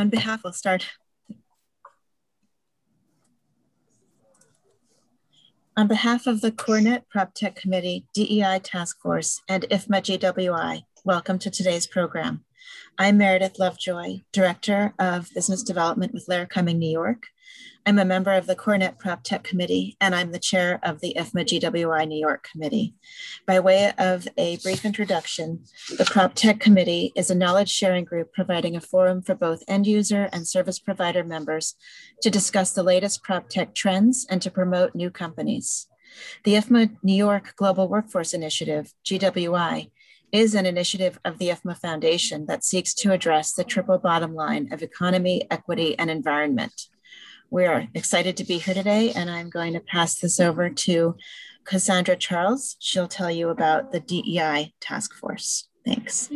On behalf, we'll start. On behalf of the CoreNet PropTech Committee, DEI Task Force, and IFMA GWI, welcome to today's program. I'm Meredith Lovejoy, Director of Business Development with Laird Cumming New York, I'm a member of the CoreNet PropTech Committee, and I'm the chair of the IFMA GWI New York Committee. By way of a brief introduction, the PropTech Committee is a knowledge sharing group providing a forum for both end user and service provider members to discuss the latest PropTech trends and to promote new companies. The IFMA New York Global Workforce Initiative, GWI, is an initiative of the IFMA Foundation that seeks to address the triple bottom line of economy, equity, and environment. We are excited to be here today, and I'm going to pass this over to Cassandra Charles. She'll tell you about the DEI task force. Thanks.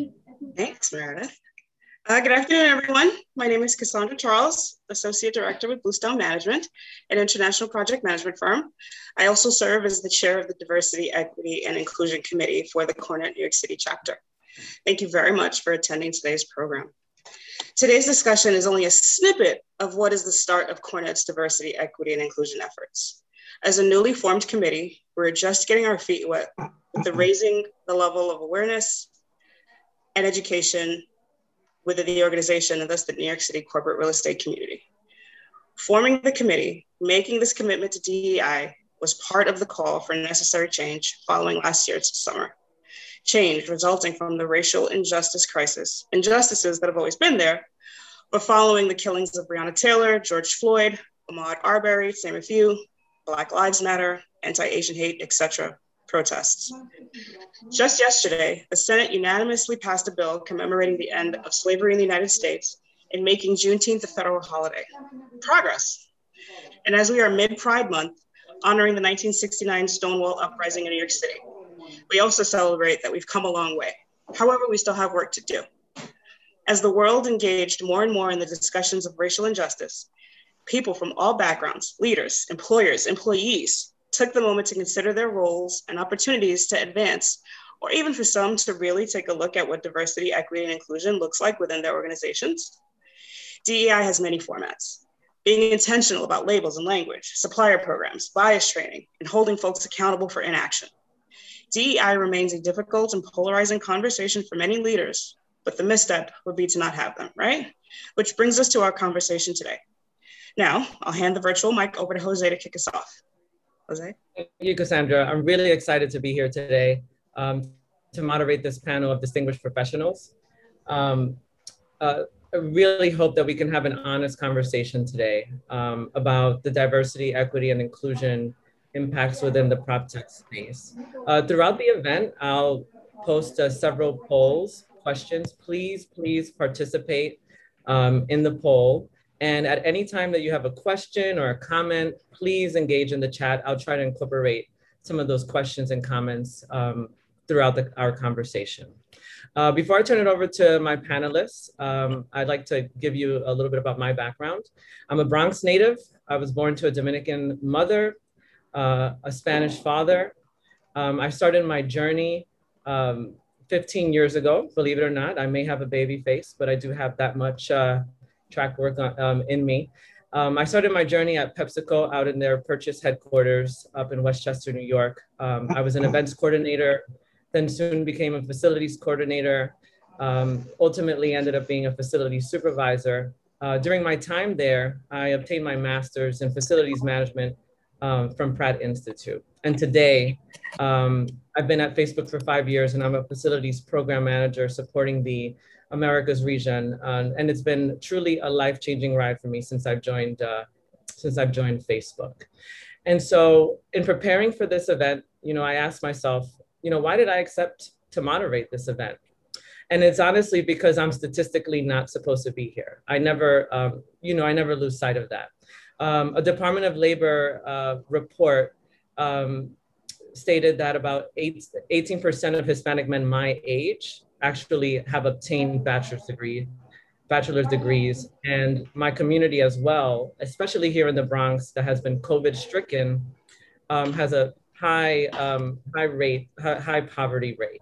Thanks, Meredith. Uh, good afternoon, everyone. My name is Cassandra Charles, Associate Director with Bluestone Management, an international project management firm. I also serve as the chair of the Diversity, Equity, and Inclusion Committee for the CoreNet New York City chapter. Thank you very much for attending today's program. Today's discussion is only a snippet of what is the start of CoreNet's diversity, equity, and inclusion efforts. As a newly formed committee, we're just getting our feet wet with the raising the level of awareness and education within the organization and thus the New York City corporate real estate community. Forming the committee, making this commitment to DEI was part of the call for necessary change following last year's summer change resulting from the racial injustice crisis, injustices that have always been there, but following the killings of Breonna Taylor, George Floyd, Ahmaud Arbery, same a few, Black Lives Matter, anti-Asian hate, etc. protests. Just yesterday, the Senate unanimously passed a bill commemorating the end of slavery in the United States and making Juneteenth a federal holiday. Progress. And as we are mid-Pride Month, honoring the 1969 Stonewall Uprising in New York City, we also celebrate that we've come a long way. However, we still have work to do. As the world engaged more and more in the discussions of racial injustice, people from all backgrounds, leaders, employers, employees, took the moment to consider their roles and opportunities to advance, or even for some to really take a look at what diversity, equity, and inclusion looks like within their organizations. DEI has many formats. Being intentional about labels and language, supplier programs, bias training, and holding folks accountable for inaction. DEI remains a difficult and polarizing conversation for many leaders, but the misstep would be to not have them, right? Which brings us to our conversation today. Now, I'll hand the virtual mic over to Jose to kick us off. Jose? Thank you, Cassandra. I'm really excited to be here today um, to moderate this panel of distinguished professionals. Um, uh, I really hope that we can have an honest conversation today um, about the diversity, equity, and inclusion impacts within the prop tech space. Uh, throughout the event, I'll post uh, several polls, questions. Please, please participate um, in the poll. And at any time that you have a question or a comment, please engage in the chat. I'll try to incorporate some of those questions and comments um, throughout the, our conversation. Uh, before I turn it over to my panelists, um, I'd like to give you a little bit about my background. I'm a Bronx native. I was born to a Dominican mother, uh, a Spanish father. Um, I started my journey um, 15 years ago, believe it or not. I may have a baby face, but I do have that much uh, track work on, um, in me. Um, I started my journey at PepsiCo out in their purchase headquarters up in Westchester, New York. Um, I was an events coordinator, then soon became a facilities coordinator, um, ultimately ended up being a facility supervisor. Uh, during my time there, I obtained my master's in facilities management um, from Pratt Institute. And today, um, I've been at Facebook for five years and I'm a facilities program manager supporting the Americas region. Uh, and it's been truly a life-changing ride for me since I've joined, uh, since I've joined Facebook. And so in preparing for this event, you know, I asked myself, you know, why did I accept to moderate this event? And it's honestly because I'm statistically not supposed to be here. I never, um, you know, I never lose sight of that. Um, a Department of Labor uh, report um, stated that about 18% of Hispanic men my age actually have obtained bachelor's degree, bachelor's degrees, and my community as well, especially here in the Bronx that has been COVID stricken, um, has a high um, high rate, high, poverty rate.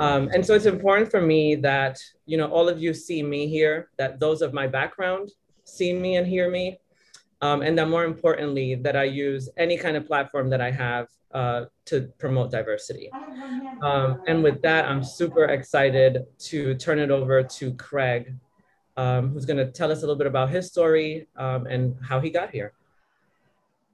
Um, and so it's important for me that, you know, all of you see me here, that those of my background see me and hear me. Um, and that more importantly, that I use any kind of platform that I have uh, to promote diversity. Um, and with that, I'm super excited to turn it over to Craig, um, who's gonna tell us a little bit about his story um, and how he got here.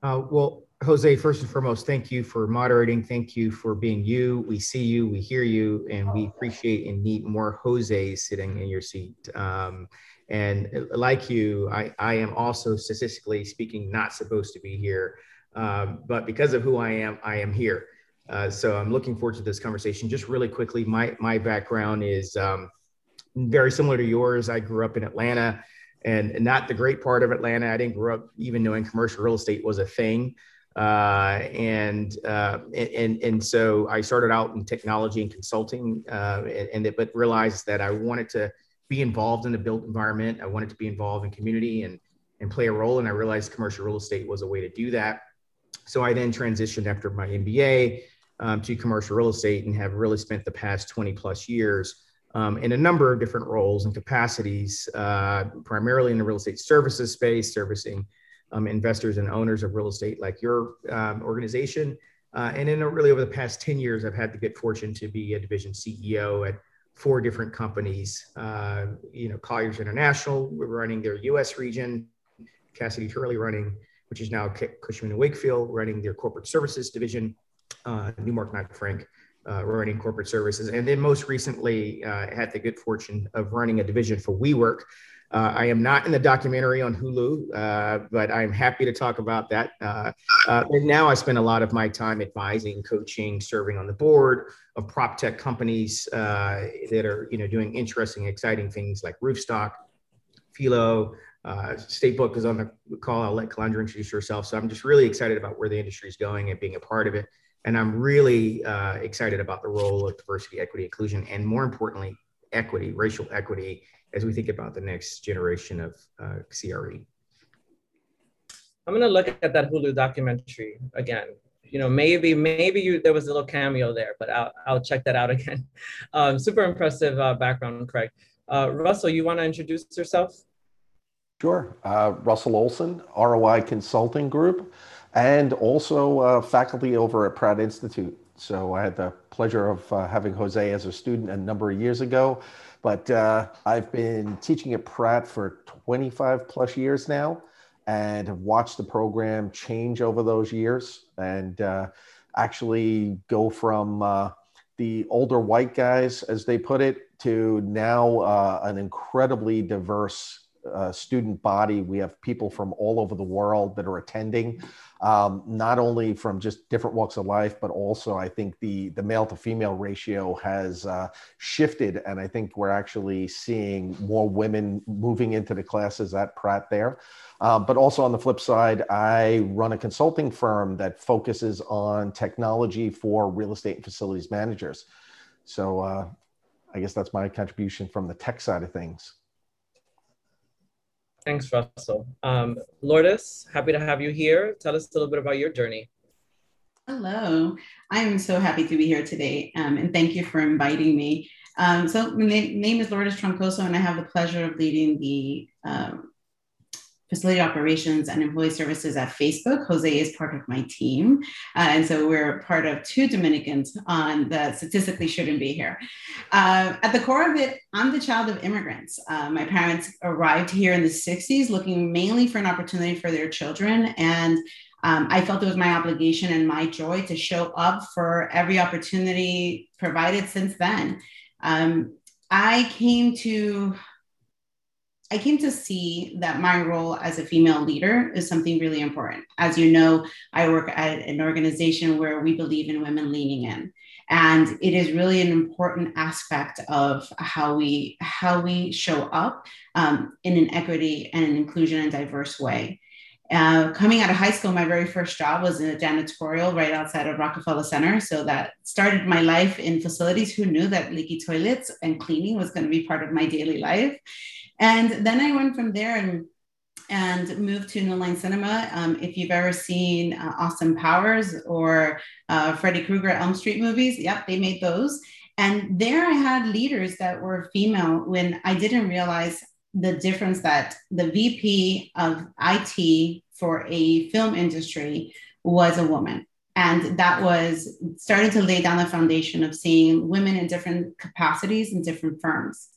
Uh, well, Jose, first and foremost, thank you for moderating. Thank you for being you. We see you, we hear you, and we appreciate and need more Jose sitting in your seat. Um, and like you, I, I am also statistically speaking not supposed to be here, um, but because of who I am, I am here. Uh, so I'm looking forward to this conversation. Just really quickly, my my background is um, very similar to yours. I grew up in Atlanta, and not the great part of Atlanta. I didn't grow up even knowing commercial real estate was a thing. Uh, and, uh, and and so I started out in technology and consulting, uh, and, and, but realized that I wanted to be involved in the built environment. I wanted to be involved in community and and play a role. And I realized commercial real estate was a way to do that. So I then transitioned after my MBA um, to commercial real estate and have really spent the past 20 plus years um, in a number of different roles and capacities, uh, primarily in the real estate services space, servicing um, investors and owners of real estate like your um, organization. Uh, and then really over the past 10 years, I've had the good fortune to be a division CEO at four different companies. Uh, you know, Colliers International, we're running their US region, Cassidy Turley running, which is now Cushman & Wakefield, running their corporate services division, uh, Newmark Knight Frank, uh, running corporate services. And then most recently, uh, had the good fortune of running a division for WeWork, uh, I am not in the documentary on Hulu, uh, but I'm happy to talk about that. Uh, uh, and now I spend a lot of my time advising, coaching, serving on the board of prop tech companies uh, that are, you know, doing interesting, exciting things like Roofstock, Philo. Uh, Statebook is on the call. I'll let Calandra introduce herself. So I'm just really excited about where the industry is going and being a part of it. And I'm really excited about the role of diversity, equity, inclusion, and more importantly, equity, racial equity as we think about the next generation of uh, CRE. I'm gonna look at that Hulu documentary again. You know, maybe maybe you there was a little cameo there, but I'll I'll check that out again. Um, super impressive uh, background, Craig. Uh, Russell, you want to introduce yourself? Sure. Uh, Russell Olson, ROI Consulting Group, and also uh, faculty over at Pratt Institute. So I had the pleasure of uh, having Jose as a student a number of years ago. But uh, I've been teaching at Pratt for 25 plus years now and have watched the program change over those years and uh, actually go from uh, the older white guys, as they put it, to now uh, an incredibly diverse uh, student body. We have people from all over the world that are attending um, not only from just different walks of life, but also I think the the male to female ratio has uh, shifted, and I think we're actually seeing more women moving into the classes at Pratt there. Uh, but also on the flip side, I run a consulting firm that focuses on technology for real estate and facilities managers. So uh, I guess that's my contribution from the tech side of things. Thanks, Russell. Um, Lourdes, happy to have you here. Tell us a little bit about your journey. Hello, I'm so happy to be here today, um, and thank you for inviting me. Um, so my name is Lourdes Troncoso, and I have the pleasure of leading the um, facility operations and employee services at Facebook. Jose is part of my team. Uh, and so we're part of two Dominicans on that statistically shouldn't be here. Uh, at the core of it, I'm the child of immigrants. Uh, my parents arrived here in the 60s looking mainly for an opportunity for their children. And um, I felt it was my obligation and my joy to show up for every opportunity provided since then. Um, I came to I came to see that my role as a female leader is something really important. As you know, I work at an organization where we believe in women leaning in. And it is really an important aspect of how we how we show up um, in an equity and an inclusion and diverse way. Uh, coming out of high school, my very first job was in a janitorial right outside of Rockefeller Center. So that started my life in facilities. Who knew that leaky toilets and cleaning was going to be part of my daily life? And then I went from there and and moved to New Line Cinema. Um, if you've ever seen uh, Austin Powers or uh, Freddy Krueger Elm Street movies, yep, they made those. And there I had leaders that were female when I didn't realize the difference that the VP of IT for a film industry was a woman. And that was starting to lay down the foundation of seeing women in different capacities in different firms.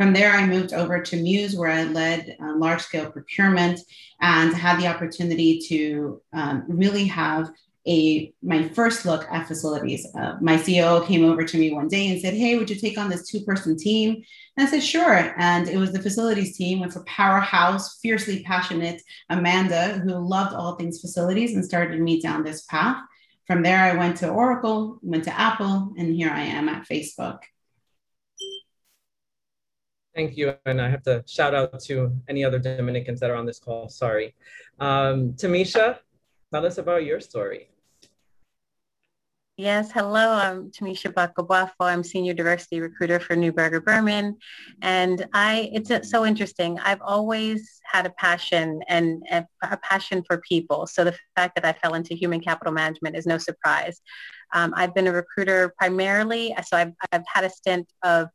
From there, I moved over to Muse, where I led uh, large scale procurement and had the opportunity to um, really have a my first look at facilities. Uh, my CEO came over to me one day and said, "Hey, would you take on this two-person team?" And I said, "Sure." And it was the facilities team with a powerhouse, fiercely passionate Amanda who loved all things facilities and started me down this path. From there, I went to Oracle, went to Apple, and here I am at Facebook. Thank you. And I have to shout out to any other Dominicans that are on this call. Sorry. Um, Tamisha, tell us about your story. Yes, hello, I'm Tamisha Bakabwafo. I'm Senior Diversity Recruiter for Neuberger Berman. And I, it's so interesting. I've always had a passion and a, passion for people. So the fact that I fell into human capital management is no surprise. Um, I've been a recruiter primarily, so I've, I've had a stint of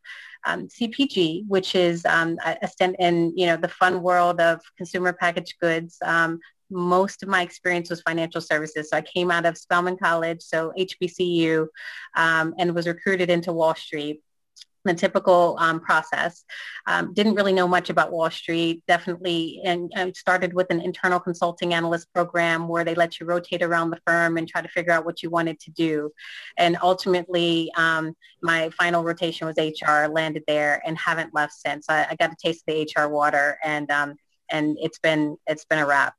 um, CPG, which is um, a stint in you know the fun world of consumer packaged goods, um, most of my experience was financial services. So I came out of Spelman College, so HBCU, um, and was recruited into Wall Street. The typical um, process. Um, didn't really know much about Wall Street. Definitely, and, and, started with an internal consulting analyst program where they let you rotate around the firm and try to figure out what you wanted to do. And ultimately, um, my final rotation was HR. Landed there and haven't left since. I, I got a taste of the HR water, and um, and it's been it's been a wrap.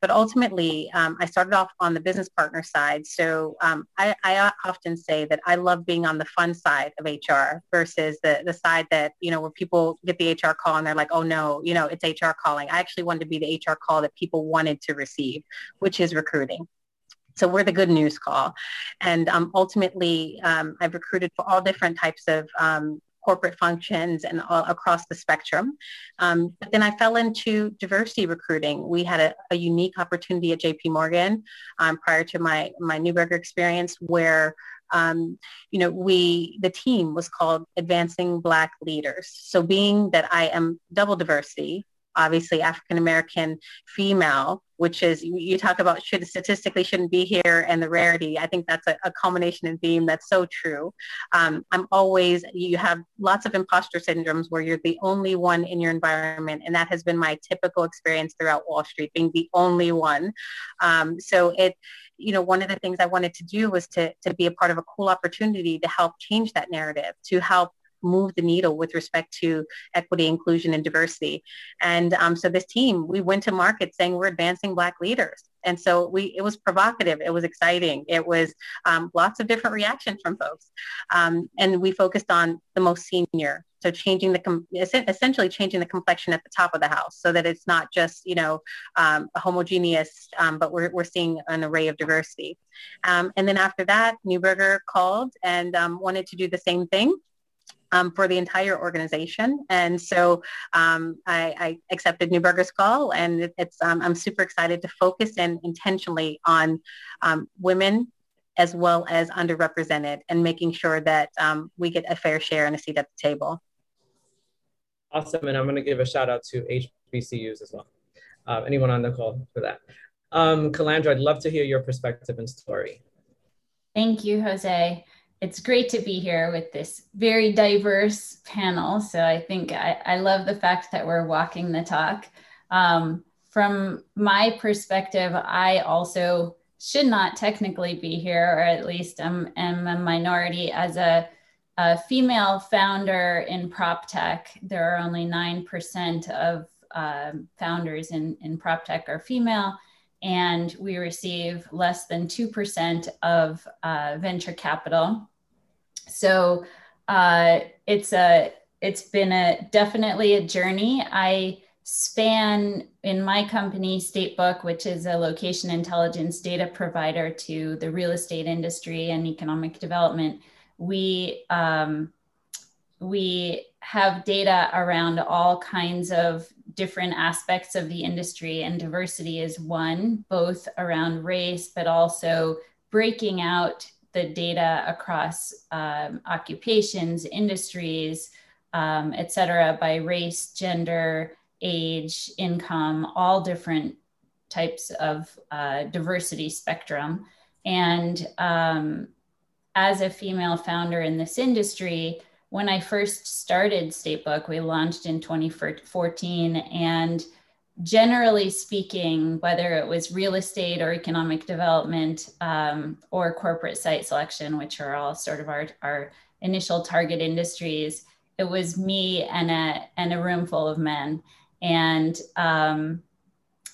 But ultimately, um, I started off on the business partner side. So um, I, I, often say that I love being on the fun side of HR versus the, the side that, you know, where people get the HR call and they're like, oh no, you know, it's HR calling. I actually wanted to be the HR call that people wanted to receive, which is recruiting. So we're the good news call. And um, ultimately, um, I've recruited for all different types of um, corporate functions and all across the spectrum. Um, but then I fell into diversity recruiting. We had a, a unique opportunity at JP Morgan um, prior to my, my Neuberger experience where um, you know, we, the team was called Advancing Black Leaders. So being that I am double diversity, obviously African American female, which is you talk about should statistically shouldn't be here and the rarity. I think that's a, a culmination and theme that's so true. Um, I'm always you have lots of imposter syndromes where you're the only one in your environment, and that has been my typical experience throughout Wall Street, being the only one. Um, so it you know, one of the things I wanted to do was to, to be a part of a cool opportunity to help change that narrative, to help move the needle with respect to equity, inclusion, and diversity. And um, so this team, we went to market saying we're advancing Black leaders. And so we, it was provocative. It was exciting. It was um, lots of different reactions from folks. Um, and we focused on the most senior. So changing the, com- essentially changing the complexion at the top of the house so that it's not just, you know, um, homogeneous, um, but we're, we're seeing an array of diversity. Um, and then after that, Neuberger called and wanted to do the same thing um, for the entire organization. And so um, I, I, accepted Neuberger's call and it, it's, um, I'm super excited to focus in intentionally on um, women as well as underrepresented and making sure that um, we get a fair share and a seat at the table. Awesome. And I'm going to give a shout out to HBCUs as well. Uh, anyone on the call for that. Um, Calandra, I'd love to hear your perspective and story. Thank you, Jose it's great to be here with this very diverse panel. So I think I, I love the fact that we're walking the talk. Um, from my perspective, I also should not technically be here, or at least I'm, am a minority as a, a, female founder in prop tech. There are only 9% of uh, founders in, in prop tech are female and we receive less than 2% of uh, venture capital. So uh, it's a it's been a definitely a journey. I span in my company Statebook, which is a location intelligence data provider to the real estate industry and economic development. We um, we have data around all kinds of different aspects of the industry and diversity is one both around race but also breaking out the data across um, occupations, industries, um, by race, gender, age, income, all different types of uh, diversity spectrum. And um, as a female founder in this industry, when I first started Statebook, we launched in 2014. And generally speaking, whether it was real estate or economic development um, or corporate site selection, which are all sort of our, our initial target industries, it was me and a, and a room full of men. And um,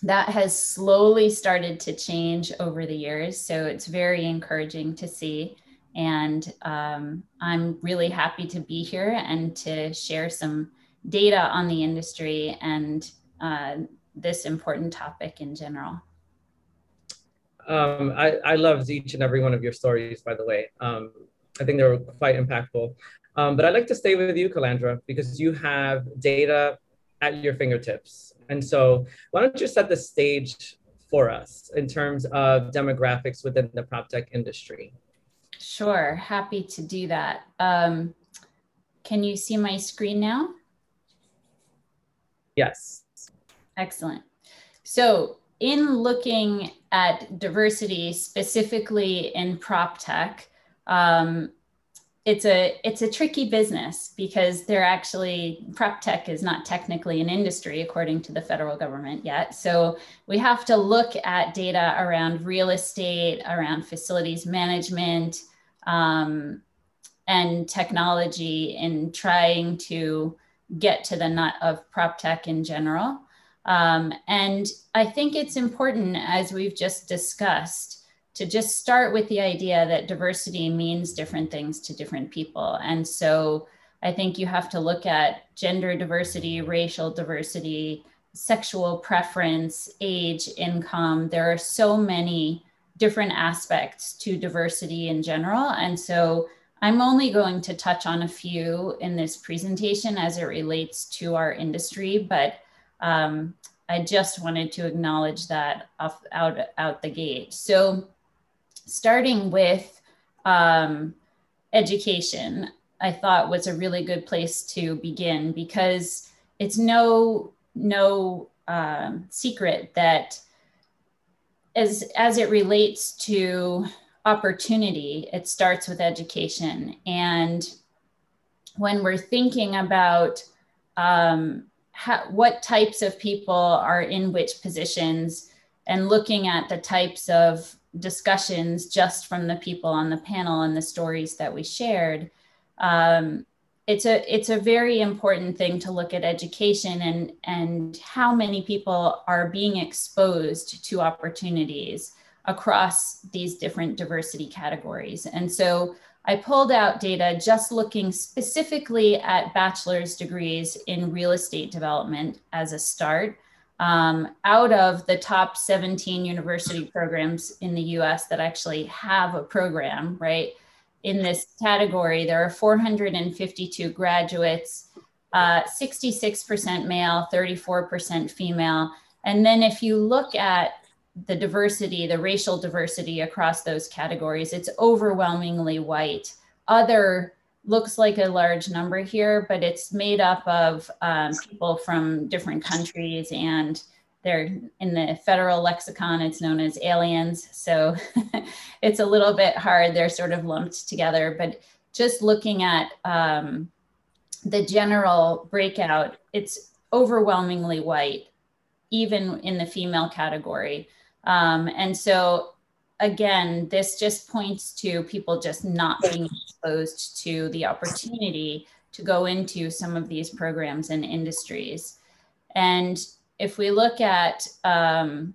that has slowly started to change over the years. So it's very encouraging to see. And um, I'm really happy to be here and to share some data on the industry and uh, this important topic in general. Um, I, I loved each and every one of your stories, by the way. Um, I think they were quite impactful. Um, but I'd like to stay with you, Calandra, because you have data at your fingertips. And so why don't you set the stage for us in terms of demographics within the prop tech industry? Sure, happy to do that. Um, can you see my screen now? Yes. Excellent. So in looking at diversity, specifically in prop tech, um, it's a it's a tricky business because they're actually prop tech is not technically an industry according to the federal government yet so we have to look at data around real estate around facilities management um, and technology in trying to get to the nut of prop tech in general um, and i think it's important as we've just discussed to just start with the idea that diversity means different things to different people. And so I think you have to look at gender diversity, racial diversity, sexual preference, age, income. There are so many different aspects to diversity in general. And so I'm only going to touch on a few in this presentation as it relates to our industry, but um, I just wanted to acknowledge that off, out, out the gate. So starting with um, education, I thought was a really good place to begin because it's no no um, secret that as as it relates to opportunity, it starts with education. And when we're thinking about um, how, what types of people are in which positions and looking at the types of discussions just from the people on the panel and the stories that we shared um, it's a it's a very important thing to look at education and and how many people are being exposed to opportunities across these different diversity categories and so i pulled out data just looking specifically at bachelor's degrees in real estate development as a start um, out of the top 17 university programs in the US that actually have a program, right? In this category, there are 452 graduates, uh, 66% male, 34% female. And then if you look at the diversity, the racial diversity across those categories, it's overwhelmingly white. Other looks like a large number here, but it's made up of um, people from different countries and they're in the federal lexicon, it's known as aliens. So it's a little bit hard. They're sort of lumped together, but just looking at um, the general breakout, it's overwhelmingly white, even in the female category. Um, and so again, this just points to people just not being exposed to the opportunity to go into some of these programs and industries. And if we look at um,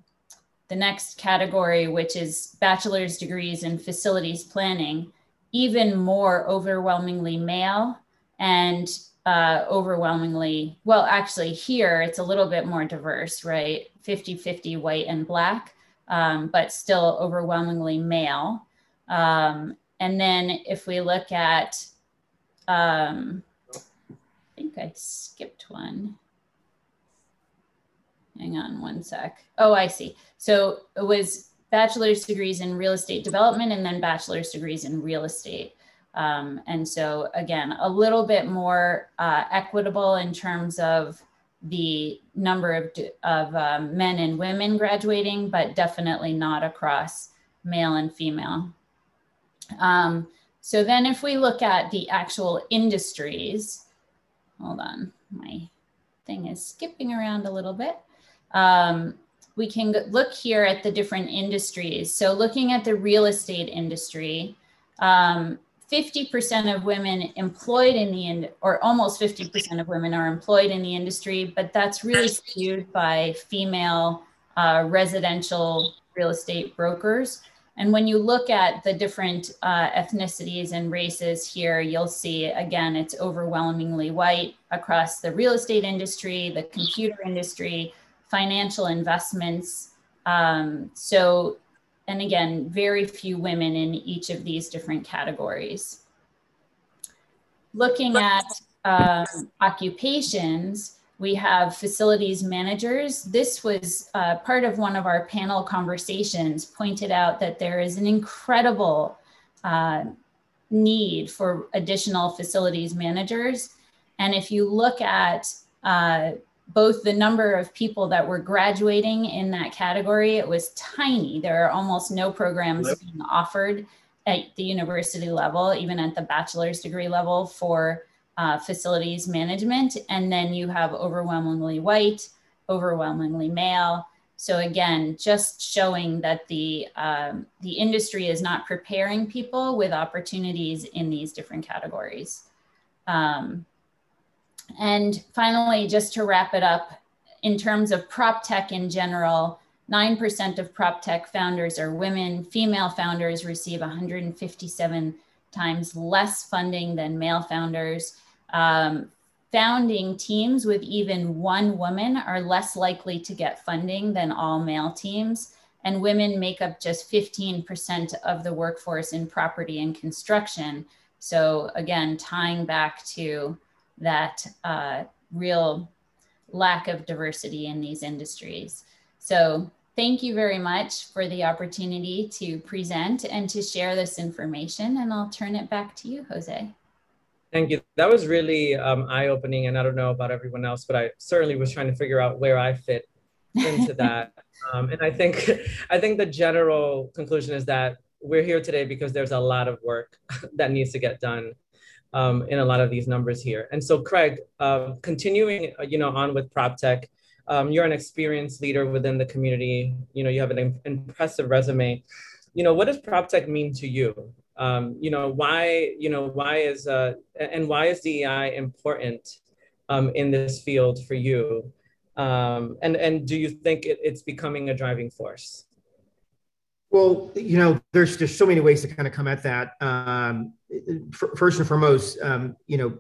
the next category, which is bachelor's degrees in facilities planning, even more overwhelmingly male and uh, overwhelmingly, well, actually, here it's a little bit more diverse, right? 50 50 white and black um, but still overwhelmingly male. Um, and then if we look at, um, I think I skipped one. Hang on one sec. Oh, I see. So it was bachelor's degrees in real estate development and then bachelor's degrees in real estate. Um, and so again, a little bit more uh, equitable in terms of the number of, of um, men and women graduating, but definitely not across male and female. Um, so then if we look at the actual industries, hold on, my thing is skipping around a little bit. Um, we can look here at the different industries. So looking at the real estate industry, um, 50% of women employed in the in, or almost 50% of women are employed in the industry, but that's really skewed by female uh, residential real estate brokers. And when you look at the different uh, ethnicities and races here, you'll see again, it's overwhelmingly white across the real estate industry, the computer industry, financial investments. Um, so and again, very few women in each of these different categories. Looking at um, occupations, we have facilities managers. This was uh, part of one of our panel conversations, pointed out that there is an incredible uh, need for additional facilities managers. And if you look at uh, both the number of people that were graduating in that category, it was tiny. There are almost no programs yep. being offered at the university level, even at the bachelor's degree level for uh, facilities management. And then you have overwhelmingly white, overwhelmingly male. So again, just showing that the um, the industry is not preparing people with opportunities in these different categories. Um, and finally, just to wrap it up, in terms of prop tech in general, 9% of prop tech founders are women. Female founders receive 157 times less funding than male founders. Um, founding teams with even one woman are less likely to get funding than all male teams. And women make up just 15% of the workforce in property and construction. So, again, tying back to that uh, real lack of diversity in these industries. So thank you very much for the opportunity to present and to share this information. And I'll turn it back to you, Jose. Thank you. That was really um, eye-opening, and I don't know about everyone else, but I certainly was trying to figure out where I fit into that. Um, and I think, I think the general conclusion is that we're here today because there's a lot of work that needs to get done um, in a lot of these numbers here. And so, Craig, uh, continuing, you know, on with PropTech, um, you're an experienced leader within the community. You know, you have an impressive resume. You know, what does PropTech mean to you? Um, you know, why, you know, why is, uh, and why is DEI important um, in this field for you? Um, and, and do you think it, it's becoming a driving force? Well, you know, there's there's so many ways to kind of come at that. Um, first and foremost, um, you know,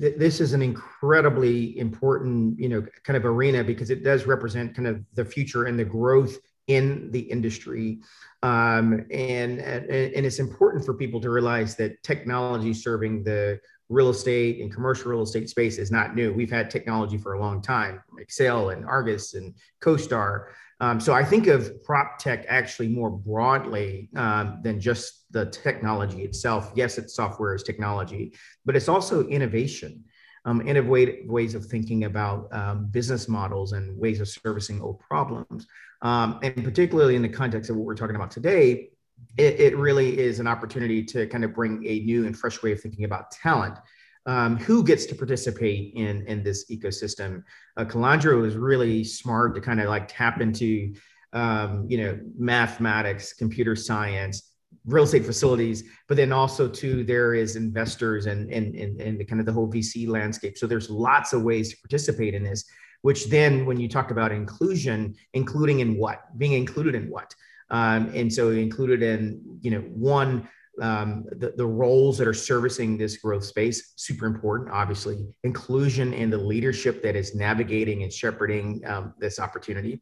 th- this is an incredibly important, you know, kind of arena because it does represent kind of the future and the growth in the industry. Um, and, and, and it's important for people to realize that technology serving the real estate and commercial real estate space is not new. We've had technology for a long time, Excel and Argus and CoStar. Um, so I think of prop tech actually more broadly um, than just the technology itself. Yes, it's software is technology, but it's also innovation, um, innovative ways of thinking about um, business models and ways of servicing old problems. Um, and particularly in the context of what we're talking about today, it, it really is an opportunity to kind of bring a new and fresh way of thinking about talent um, who gets to participate in in this ecosystem. Uh, Calandra is really smart to kind of like tap into um, you know mathematics, computer science, real estate facilities, but then also too there is investors and and and, and the kind of the whole VC landscape. So there's lots of ways to participate in this. Which then, when you talk about inclusion, including in what, being included in what, um, and so included in you know one um, the, the roles that are servicing this growth space super important obviously. Inclusion and the leadership that is navigating and shepherding um, this opportunity.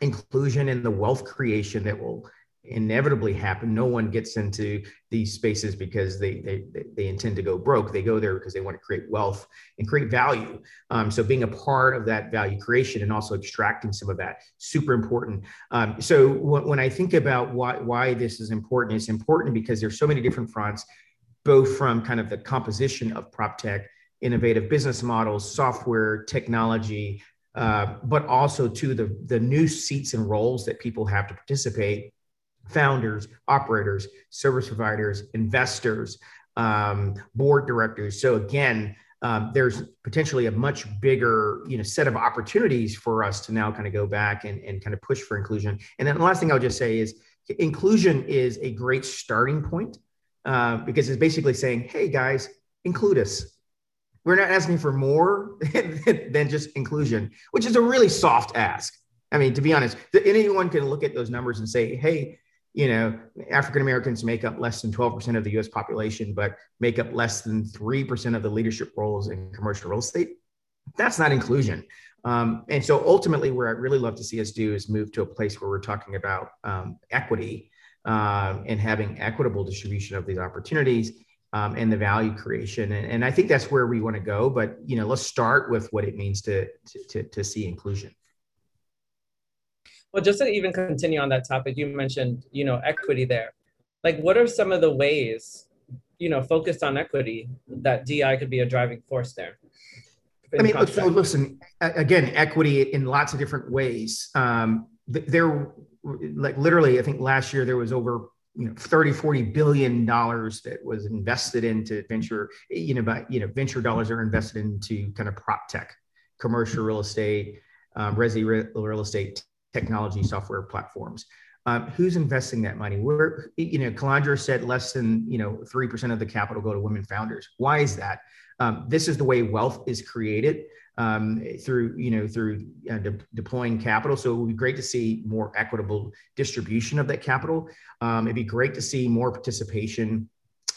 Inclusion in the wealth creation that will inevitably happen. No one gets into these spaces because they they they intend to go broke. They go there because they want to create wealth and create value. Um, so being a part of that value creation and also extracting some of that super important. Um, so when, when I think about why why this is important, it's important because there's so many different fronts, both from kind of the composition of prop tech, innovative business models, software, technology. Uh, but also to the, the new seats and roles that people have to participate founders, operators, service providers, investors, um, board directors. So again, um, there's potentially a much bigger you know set of opportunities for us to now kind of go back and, and kind of push for inclusion. And then the last thing I'll just say is inclusion is a great starting point uh, because it's basically saying, hey guys, include us. We're not asking for more than just inclusion, which is a really soft ask. I mean, to be honest, anyone can look at those numbers and say, hey, you know, African Americans make up less than 12% of the US population, but make up less than 3% of the leadership roles in commercial real estate. That's not inclusion. Um, and so ultimately, where I'd really love to see us do is move to a place where we're talking about um, equity um, and having equitable distribution of these opportunities um, and the value creation. And, and I think that's where we want to go. But you know, let's start with what it means to, to, to see inclusion. Well, just to even continue on that topic, you mentioned, you know, equity there. Like, what are some of the ways, you know, focused on equity that DI could be a driving force there? I mean, so listen, again, equity in lots of different ways. Um, there, like literally, I think last year there was over you know 30 40 billion dollars that was invested into venture you know but you know venture dollars are invested into kind of prop tech commercial real estate um, resi real estate technology software platforms. Um, who's investing that money? We're, you know, Calandra said less than, you know, 3% of the capital go to women founders. Why is that? Um, this is the way wealth is created um, through, you know, through uh, de- deploying capital. So it would be great to see more equitable distribution of that capital. Um, it'd be great to see more participation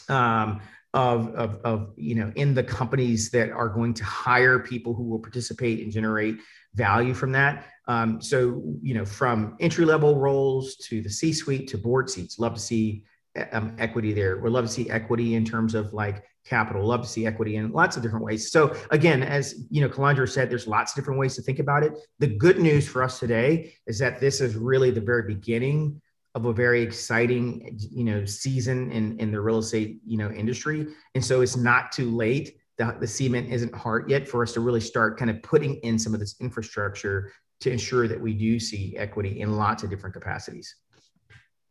um, of, of, of, you know, in the companies that are going to hire people who will participate and generate value from that. Um, so, you know, from entry level roles to the C suite to board seats, love to see um, equity there. We'd love to see equity in terms of like capital, love to see equity in lots of different ways. So again, as you know, Calandra said, there's lots of different ways to think about it. The good news for us today is that this is really the very beginning of a very exciting, you know, season in, in the real estate, you know, industry. And so it's not too late the, the cement isn't hard yet for us to really start kind of putting in some of this infrastructure to ensure that we do see equity in lots of different capacities.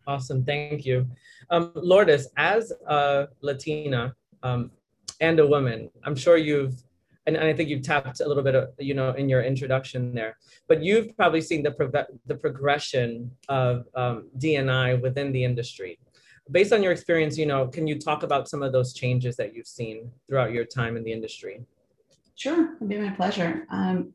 Awesome, thank you. Um, Lourdes, as a Latina um, and a woman, I'm sure you've, and, and, I think you've tapped a little bit of, you know, in your introduction there, but you've probably seen the, pro the progression of um, DNI within the industry based on your experience, you know, can you talk about some of those changes that you've seen throughout your time in the industry? Sure, it'd be my pleasure. Um,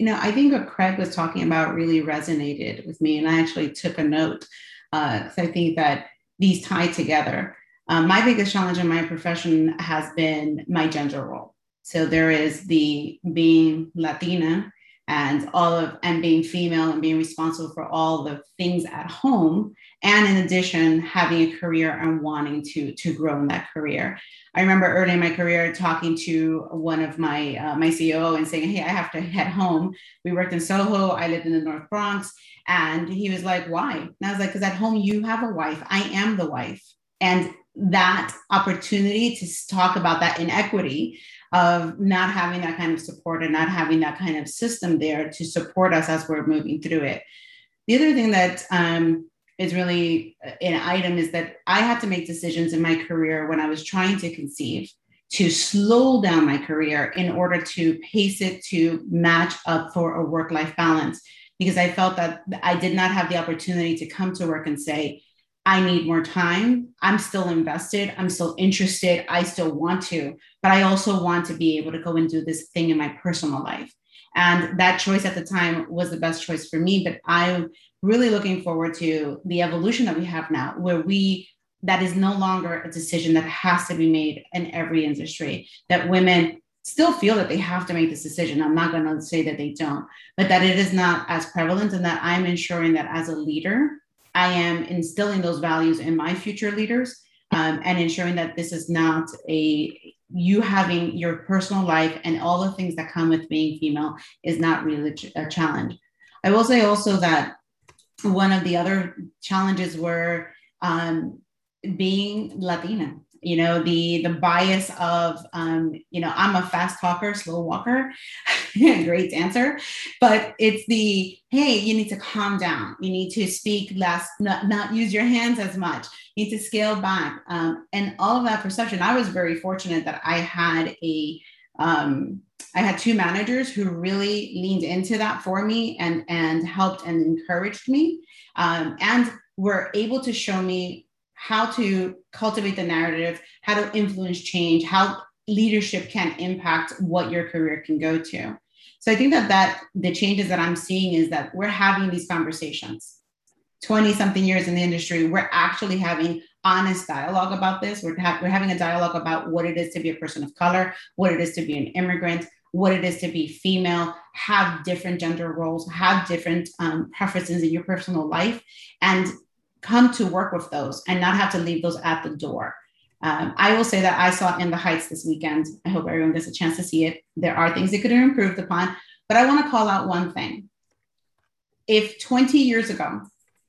you know, I think what Craig was talking about really resonated with me, and I actually took a note. Uh, so I think that these tie together. Um, my biggest challenge in my profession has been my gender role. So there is the being Latina and all of and being female and being responsible for all the things at home. And in addition having a career and wanting to to grow in that career. I remember early in my career talking to one of my uh, my ceo and saying hey i have to head home. We worked in soho. I lived in the north bronx. And he was like why? And i was like because at home you have a wife. I am the wife. And that opportunity to talk about that inequity of not having that kind of support and not having that kind of system there to support us as we're moving through it. The other thing that um, is really an item is that I had to make decisions in my career when I was trying to conceive to slow down my career in order to pace it to match up for a work life balance because I felt that I did not have the opportunity to come to work and say, I need more time. I'm still invested. I'm still interested. I still want to, but I also want to be able to go and do this thing in my personal life. And that choice at the time was the best choice for me. But I'm really looking forward to the evolution that we have now, where we, that is no longer a decision that has to be made in every industry, that women still feel that they have to make this decision. I'm not going to say that they don't, but that it is not as prevalent and that I'm ensuring that as a leader, I am instilling those values in my future leaders um, and ensuring that this is not a you having your personal life and all the things that come with being female is not really a challenge. I will say also that one of the other challenges were um, being Latina you know the the bias of um, you know i'm a fast talker slow walker great dancer but it's the hey you need to calm down. You need to speak less not, not use your hands as much. You need to scale back. Um, and all of that perception i was very fortunate that i had a um, I had two managers who really leaned into that for me and and helped and encouraged me, um, and were able to show me how to cultivate the narrative, how to influence change, how leadership can impact what your career can go to. So I think that that the changes that I'm seeing is that we're having these conversations. 20 something years in the industry, we're actually having honest dialogue about this. We're, ha- we're having a dialogue about what it is to be a person of color, what it is to be an immigrant, what it is to be female, have different gender roles, have different um, preferences in your personal life, and come to work with those and not have to leave those at the door. Um, I will say that I saw In the Heights this weekend. I hope everyone gets a chance to see it. There are things that could have improved upon, but I want to call out one thing. If 20 years ago,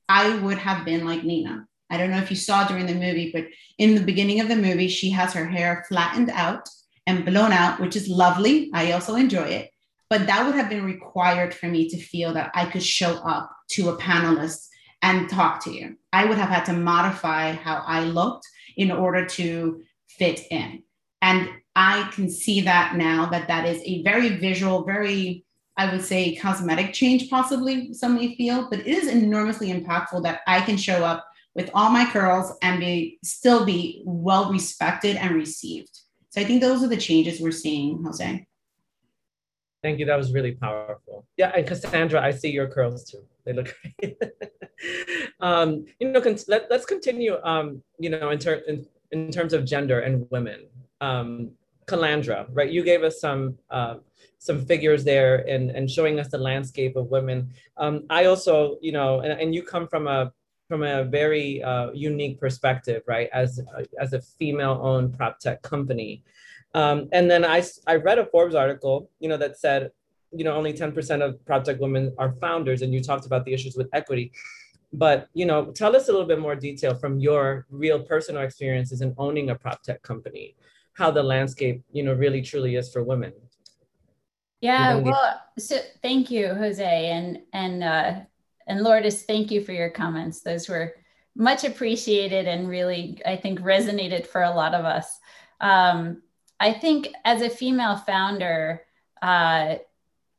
I would have been like Nina. I don't know if you saw during the movie, but in the beginning of the movie, she has her hair flattened out and blown out, which is lovely. I also enjoy it. But that would have been required for me to feel that I could show up to a panelist and talk to you. I would have had to modify how I looked in order to fit in. And I can see that now that that is a very visual, very, I would say, cosmetic change, possibly some may feel, but it is enormously impactful that I can show up with all my curls and be still be well respected and received. So I think those are the changes we're seeing, Jose. Thank you. That was really powerful. Yeah, and Calandra, I see your curls too. They look great. um, you know, con- let, us continue. Um, you know, in, ter- in, in terms of gender and women. Um, Calandra, right? You gave us some uh, some figures there and and showing us the landscape of women. Um, I also, you know, and, and you come from a from a very uh, unique perspective, right? As as a female-owned prop tech company, um, and then I, I read a Forbes article, you know, that said, you know, only 10% of prop tech women are founders, and you talked about the issues with equity. But, you know, tell us a little bit more detail from your real personal experiences in owning a prop tech company, how the landscape, you know, really truly is for women. Yeah, well, so thank you, Jose, and and uh, and Lourdes, thank you for your comments. Those were much appreciated and really, I think, resonated for a lot of us. Um, I think as a female founder, uh,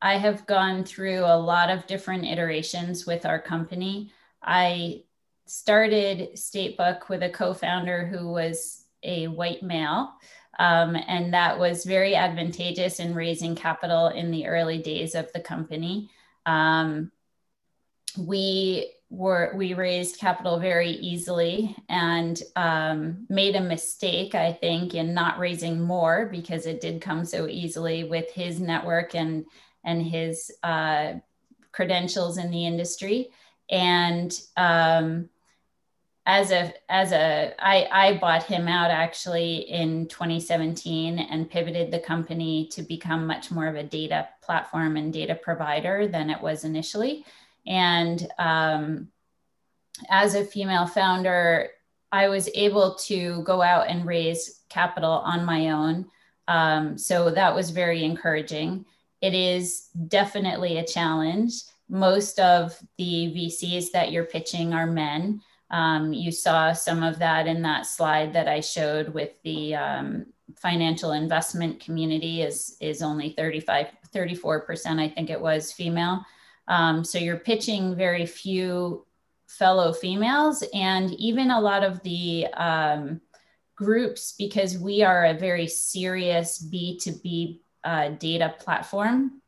I have gone through a lot of different iterations with our company. I started Statebook with a co founder who was a white male. Um, and that was very advantageous in raising capital in the early days of the company. Um, we were we raised capital very easily and um, made a mistake i think in not raising more because it did come so easily with his network and and his uh, credentials in the industry and um, as a as a I, I bought him out actually in 2017 and pivoted the company to become much more of a data platform and data provider than it was initially and um, as a female founder, I was able to go out and raise capital on my own. Um, so that was very encouraging. It is definitely a challenge. Most of the VCs that you're pitching are men. Um, you saw some of that in that slide that I showed with the um, financial investment community is, is only 35, 34%, I think it was female. Um, so you're pitching very few fellow females and even a lot of the um, groups because we are a very serious B2B uh, data platform.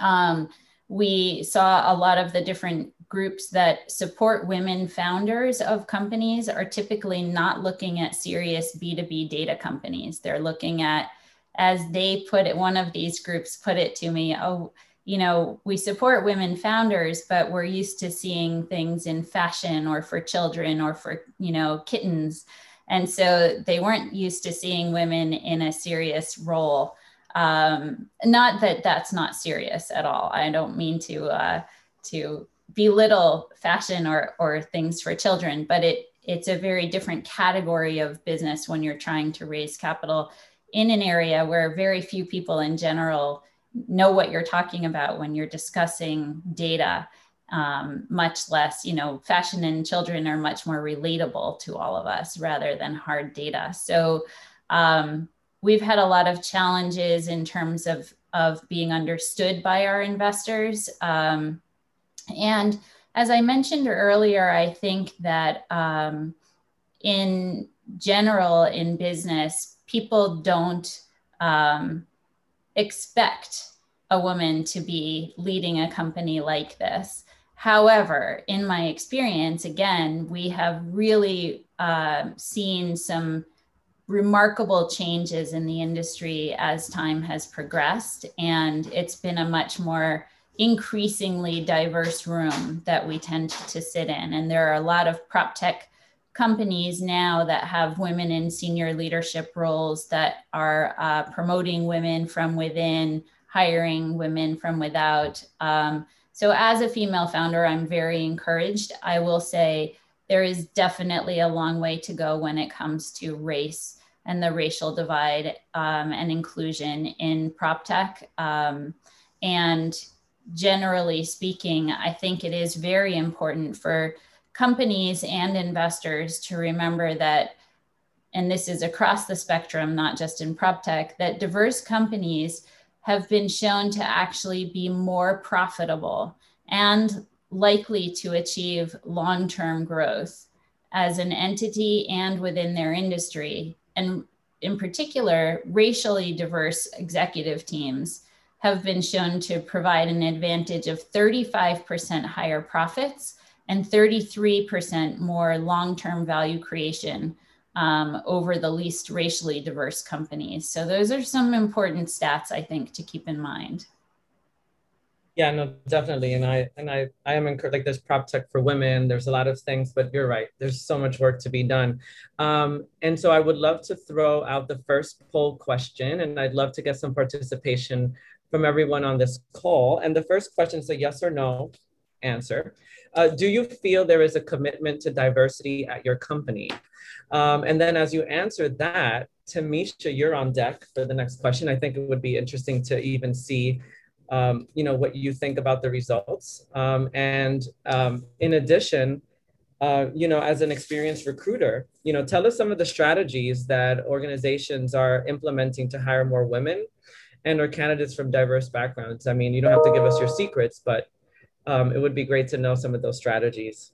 Um, we saw a lot of the different groups that support women founders of companies are typically not looking at serious B2B data companies. They're looking at, as they put it, one of these groups put it to me, oh, you know, we support women founders, but we're used to seeing things in fashion or for children or for, you know, kittens. And so they weren't used to seeing women in a serious role. Um, not that that's not serious at all. I don't mean to uh, to belittle fashion or or things for children, but it it's a very different category of business when you're trying to raise capital in an area where very few people in general know what you're talking about when you're discussing data um, much less you know fashion and children are much more relatable to all of us rather than hard data so um, we've had a lot of challenges in terms of of being understood by our investors um, and as i mentioned earlier i think that um, in general in business people don't um, expect a woman to be leading a company like this. However, in my experience, again, we have really uh, seen some remarkable changes in the industry as time has progressed. And it's been a much more increasingly diverse room that we tend to sit in. And there are a lot of prop tech companies now that have women in senior leadership roles that are uh, promoting women from within, hiring women from without. Um, so, as a female founder, I'm very encouraged. I will say there is definitely a long way to go when it comes to race and the racial divide um, and inclusion in prop tech. Um, and generally speaking, I think it is very important for companies and investors to remember that, and this is across the spectrum, not just in prop tech, that diverse companies have been shown to actually be more profitable and likely to achieve long term growth as an entity and within their industry. And in particular, racially diverse executive teams have been shown to provide an advantage of 35% higher profits and 33% more long-term value creation um, over the least racially diverse companies. So those are some important stats I think to keep in mind. Yeah, no, definitely. And I and I I am encouraged like there's prop tech for women, there's a lot of things, but you're right, there's so much work to be done. Um, and so I would love to throw out the first poll question and I'd love to get some participation from everyone on this call. And the first question is a yes or no answer. Uh, do you feel there is a commitment to diversity at your company? Um, and then as you answer that, Tamisha, you're on deck for the next question. I think it would be interesting to even see, um, you know, what you think about the results. Um, and um, in addition, uh, you know, as an experienced recruiter, you know, tell us some of the strategies that organizations are implementing to hire more women and or candidates from diverse backgrounds. I mean, you don't have to give us your secrets, but um, it would be great to know some of those strategies.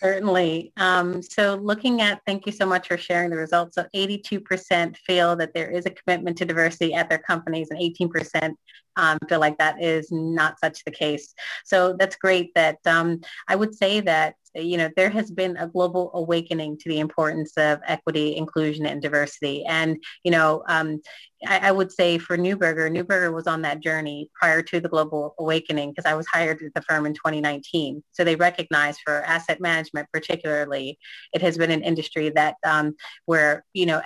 Certainly. Um, so looking at, thank you so much for sharing the results. So 82% feel that there is a commitment to diversity at their companies and 18% um, feel like that is not such the case. So that's great that um, I would say that you know, there has been a global awakening to the importance of equity, inclusion, and diversity. And, you know, um, I, I, would say for Neuberger, Neuberger was on that journey prior to the global awakening because I was hired at the firm in 2019. So they recognize for asset management, particularly, it has been an industry that um, where, you know,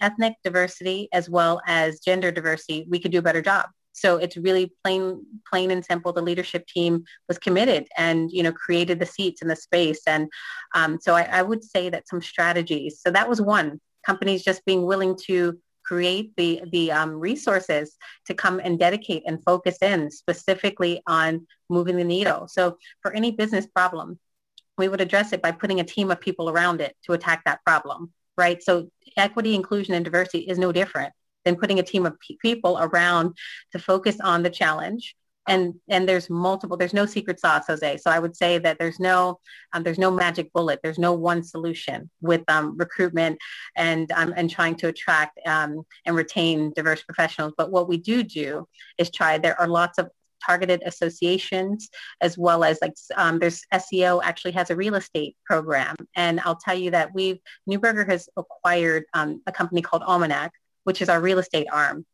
ethnic diversity as well as gender diversity, we could do a better job. So it's really plain, plain and simple. The leadership team was committed and you know created the seats and the space. And um, so I, I would say that some strategies. So that was one. Companies just being willing to create the the um, resources to come and dedicate and focus in specifically on moving the needle. So for any business problem, we would address it by putting a team of people around it to attack that problem, right? So equity, inclusion, and diversity is no different than putting a team of people around to focus on the challenge. And and there's multiple there's no secret sauce jose. So i would say that there's no um, there's no magic bullet. There's no one solution with um, recruitment and um, and trying to attract um, and retain diverse professionals. But what we do do is try there are lots of targeted associations as well as like um, there's seo actually has a real estate program. And i'll tell you that we've Neuberger has acquired um, a company called almanac which is our real estate arm.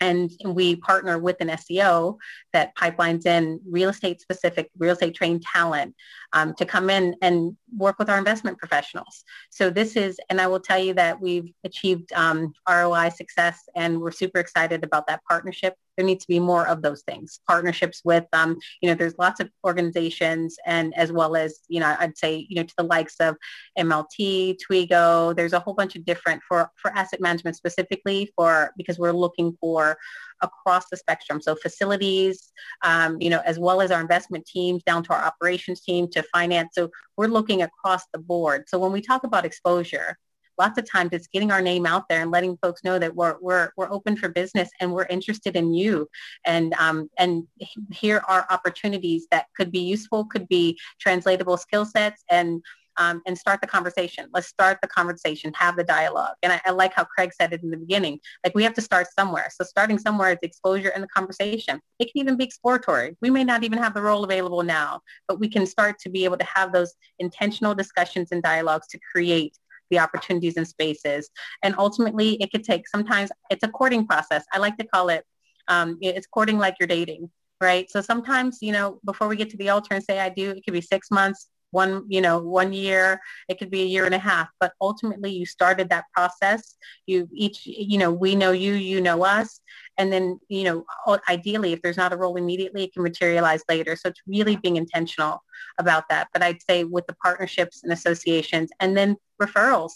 and we partner with an SEO that pipelines in real estate specific, real estate trained talent um, to come in and work with our investment professionals. So this is, and I will tell you that we've achieved um, ROI success and we're super excited about that partnership. There needs to be more of those things, partnerships with, um, you know, there's lots of organizations and as well as, you know, I'd say, you know, to the likes of MLT, Toigo, there's a whole bunch of different for, for asset management specifically for, because we're looking for across the spectrum. So facilities, um, you know, as well as our investment teams down to our operations team to finance. So we're looking across the board. So when we talk about exposure, lots of times it's getting our name out there and letting folks know that we're, we're, we're open for business and we're interested in you and um, and here are opportunities that could be useful could be translatable skill sets and um, and start the conversation. Let's start the conversation, have the dialogue. And I, I, like how Craig said it in the beginning. Like we have to start somewhere. So starting somewhere is exposure in the conversation. It can even be exploratory. We may not even have the role available now, but we can start to be able to have those intentional discussions and dialogues to create the opportunities and spaces. And ultimately, it could take sometimes it's a courting process. I like to call it um, it's courting like you're dating, right? So sometimes, you know, before we get to the altar and say I do, it could be six months, one, you know, one year, it could be a year and a half, but ultimately you started that process. You each, you know, we know you, you know us. And then, you know, ideally, if there's not a role immediately, it can materialize later. So it's really being intentional about that. But I'd say with the partnerships and associations and then referrals,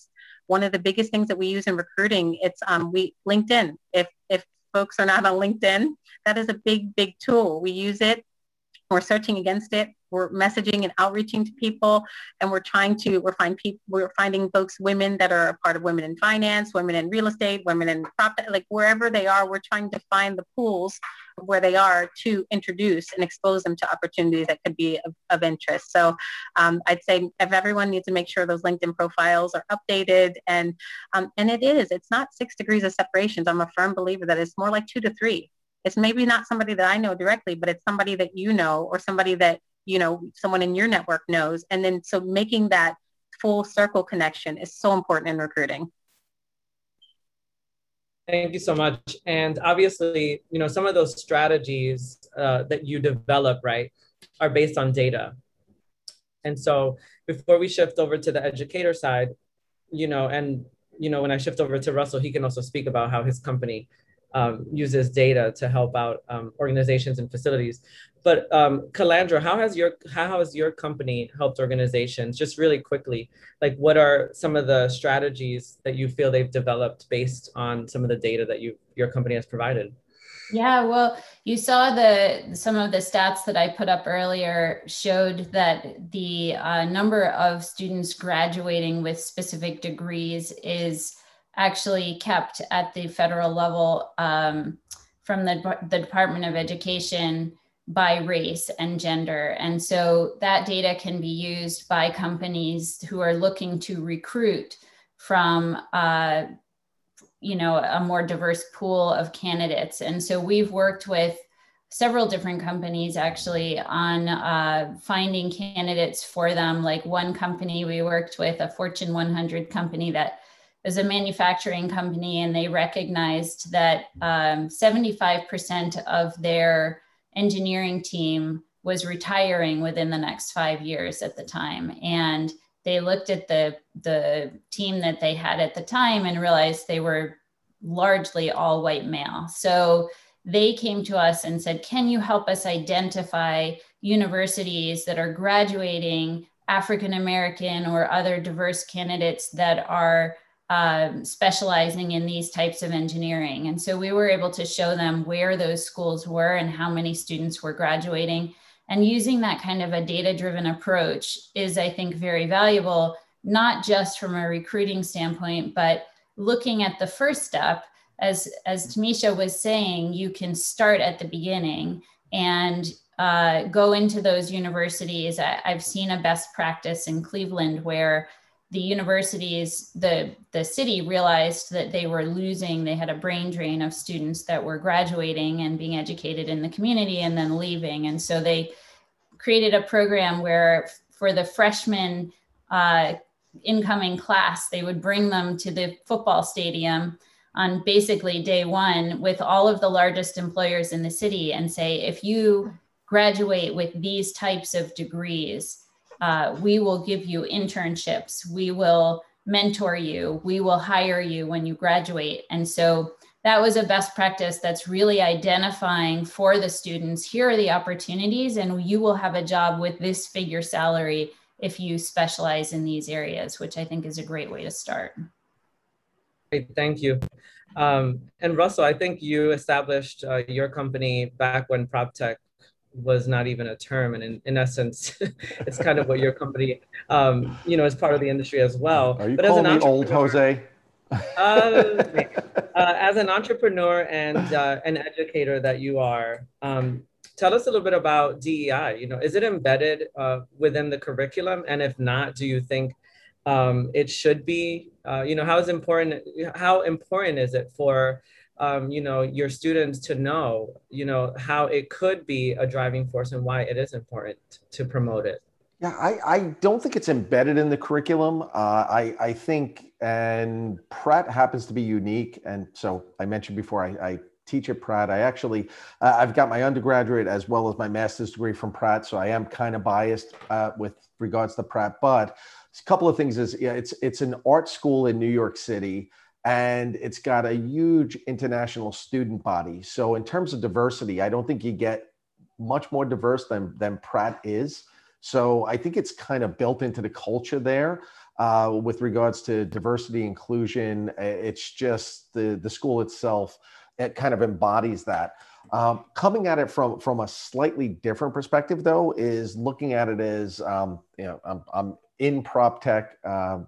one of the biggest things that we use in recruiting, it's um, we LinkedIn. If, if folks are not on LinkedIn, that is a big, big tool. We use it we're searching against it we're messaging and outreaching to people and we're trying to we're find people we're finding folks women that are a part of women in finance women in real estate women in property like wherever they are we're trying to find the pools where they are to introduce and expose them to opportunities that could be of, of interest. So um, i'd say if everyone needs to make sure those linkedin profiles are updated and um, and it is it's not six degrees of separations i'm a firm believer that it's more like two to three it's maybe not somebody that I know directly, but it's somebody that you know or somebody that, you know, someone in your network knows. And then so making that full circle connection is so important in recruiting. Thank you so much. And obviously, you know, some of those strategies uh, that you develop, right, are based on data. And so before we shift over to the educator side, you know, and, you know, when I shift over to Russell, he can also speak about how his company um, uses data to help out um, organizations and facilities. But um, Calandra, how has your how has your company helped organizations? Just really quickly, like what are some of the strategies that you feel they've developed based on some of the data that you your company has provided? Yeah, well, you saw the some of the stats that I put up earlier showed that the uh, number of students graduating with specific degrees is actually kept at the federal level um, from the, the Department of Education by race and gender. And so that data can be used by companies who are looking to recruit from uh, you know a more diverse pool of candidates and so we've worked with several different companies actually on uh, finding candidates for them like one company we worked with a fortune 100 company that is a manufacturing company and they recognized that um, 75% of their engineering team was retiring within the next five years at the time. And they looked at the the team that they had at the time and realized they were largely all white male. So they came to us and said can you help us identify universities that are graduating african american or other diverse candidates that are um, specializing in these types of engineering. And so we were able to show them where those schools were and how many students were graduating. And using that kind of a data driven approach is, I think, very valuable, not just from a recruiting standpoint, but looking at the first step. As, as Tamisha was saying, you can start at the beginning and uh, go into those universities. I, I've seen a best practice in Cleveland where the universities, the, the city realized that they were losing, they had a brain drain of students that were graduating and being educated in the community and then leaving. And so they created a program where for the freshman uh, incoming class, they would bring them to the football stadium on basically day one with all of the largest employers in the city and say, if you graduate with these types of degrees, uh, we will give you internships. We will mentor you. We will hire you when you graduate. And so that was a best practice that's really identifying for the students here are the opportunities, and you will have a job with this figure salary if you specialize in these areas, which I think is a great way to start. Great, thank you. Um, and Russell, I think you established uh, your company back when PropTech was not even a term, and in, in essence, it's kind of what your company, um, you know, is part of the industry as well. Are you but calling me old Jose? uh, uh, as an entrepreneur and uh, an educator that you are, um, tell us a little bit about DEI. You know, is it embedded uh, within the curriculum, and if not, do you think um, it should be? Uh, you know, how is important? How important is it for um, you know your students to know you know how it could be a driving force and why it is important to promote it. Yeah i, I don't think it's embedded in the curriculum. Uh, I, I think and pratt happens to be unique. And so i mentioned before i, I teach at pratt. I actually uh, i've got my undergraduate as well as my master's degree from pratt. So i am kind of biased uh, with regards to pratt. But a couple of things is yeah, it's it's an art school in new york city and it's got a huge international student body. So in terms of diversity, I don't think you get much more diverse than than Pratt is. So I think it's kind of built into the culture there uh, with regards to diversity inclusion. It's just the the school itself. It kind of embodies that. Um, coming at it from from a slightly different perspective, though, is looking at it as um, you know I'm, I'm in prop tech. Uh,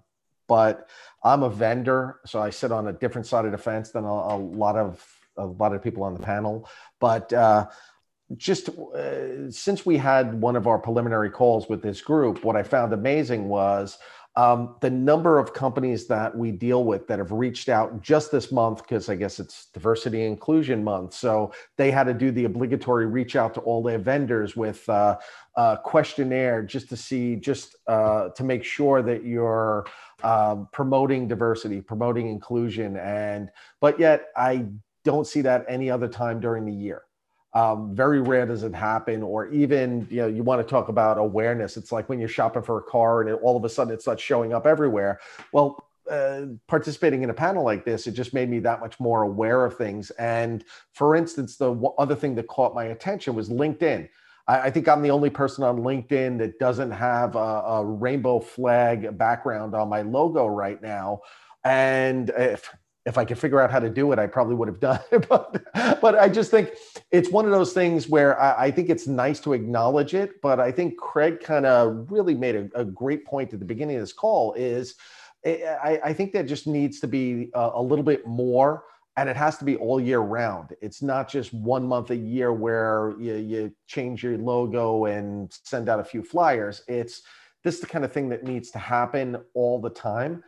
but I'm a vendor, so I sit on a different side of the fence than a, a lot of a lot of people on the panel. But uh, just uh, since we had one of our preliminary calls with this group, what I found amazing was um, the number of companies that we deal with that have reached out just this month, because I guess it's diversity inclusion month. So they had to do the obligatory reach out to all their vendors with uh, a questionnaire just to see, just uh, to make sure that you're um, promoting diversity, promoting inclusion. And, but yet I don't see that any other time during the year. Um, very rare does it happen, or even you know you want to talk about awareness. It's like when you're shopping for a car and it, all of a sudden it starts showing up everywhere. Well, uh, participating in a panel like this, it just made me that much more aware of things. And for instance, the other thing that caught my attention was LinkedIn. I, I think I'm the only person on LinkedIn that doesn't have a, a rainbow flag background on my logo right now. And if if I could figure out how to do it, I probably would have done it. but, but I just think it's one of those things where I, I think it's nice to acknowledge it. But I think Craig kind of really made a, a, great point at the beginning of this call is eh, I, I think that just needs to be a, a, little bit more and it has to be all year round. It's not just one month a year where you, you change your logo and send out a few flyers. It's this is the kind of thing that needs to happen all the time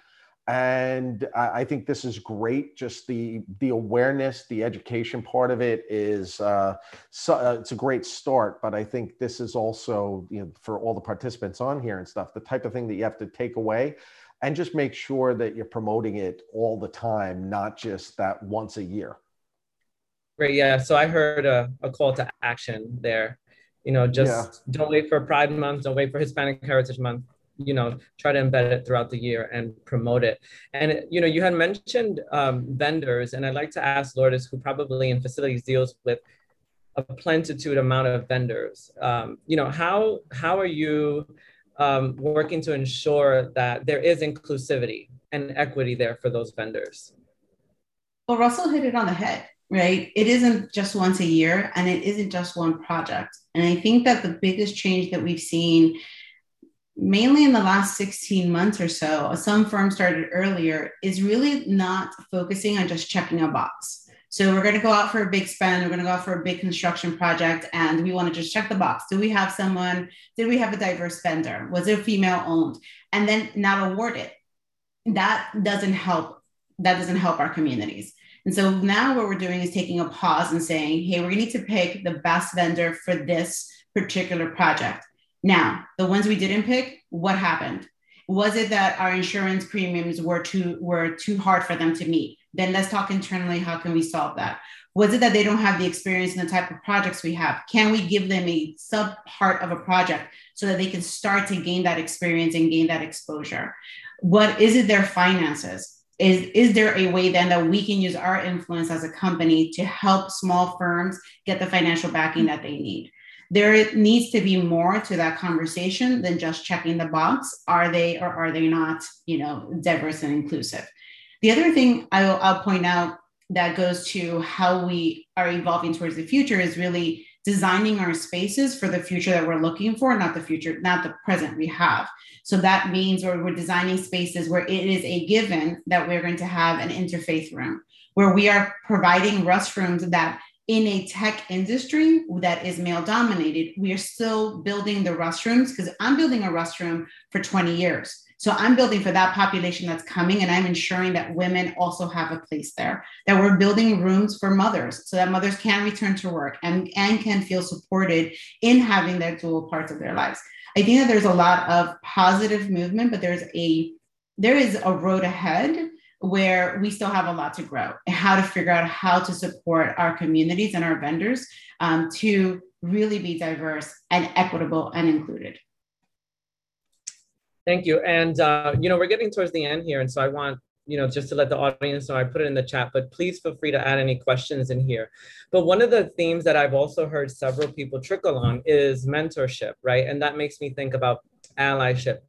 and I, think this is great. Just the the awareness, the education part of it is uh, so, uh, it's a great start. But I think this is also you know for all the participants on here and stuff, the type of thing that you have to take away, and just make sure that you're promoting it all the time, not just that once a year. Great. Yeah. So I heard a, a call to action there. You know, just yeah. don't wait for Pride Month, don't wait for Hispanic Heritage Month you know try to embed it throughout the year and promote it and you know you had mentioned um, vendors and i'd like to ask lourdes who probably in facilities deals with a plentitude amount of vendors um, you know how how are you um, working to ensure that there is inclusivity and equity there for those vendors. Well russell hit it on the head right? It isn't just once a year and it isn't just one project. And i think that the biggest change that we've seen mainly in the last 16 months or so, some firms started earlier, is really not focusing on just checking a box. So we're going to go out for a big spend, we're going to go out for a big construction project, and we want to just check the box. Do we have someone? Did we have a diverse vendor? Was it female owned? And then not award it. That doesn't help. That doesn't help our communities. And so now what we're doing is taking a pause and saying, hey, we need to pick the best vendor for this particular project now, the ones we didn't pick, what happened? Was it that our insurance premiums were too were too hard for them to meet? Then let's talk internally. How can we solve that? Was it that they don't have the experience in the type of projects we have? Can we give them a sub part of a project so that they can start to gain that experience and gain that exposure? What is it their finances? Is, is there a way then that we can use our influence as a company to help small firms get the financial backing that they need? There needs to be more to that conversation than just checking the box. Are they or are they not, you know, diverse and inclusive? The other thing I'll, I'll point out that goes to how we are evolving towards the future is really designing our spaces for the future that we're looking for, not the future, not the present we have. So that means where we're designing spaces where it is a given that we're going to have an interfaith room, where we are providing restrooms that in a tech industry that is male dominated, we are still building the restrooms because I'm building a restroom for 20 years. So I'm building for that population that's coming, and I'm ensuring that women also have a place there. That we're building rooms for mothers so that mothers can return to work and, and can feel supported in having their dual parts of their lives. I think that there's a lot of positive movement, but there's a there is a road ahead where we still have a lot to grow and how to figure out how to support our communities and our vendors um, to really be diverse and equitable and included. Thank you. And, uh, you know, we're getting towards the end here. And so I want, you know, just to let the audience know, I put it in the chat, but please feel free to add any questions in here. But one of the themes that I've also heard several people trickle on is mentorship, right? And that makes me think about allyship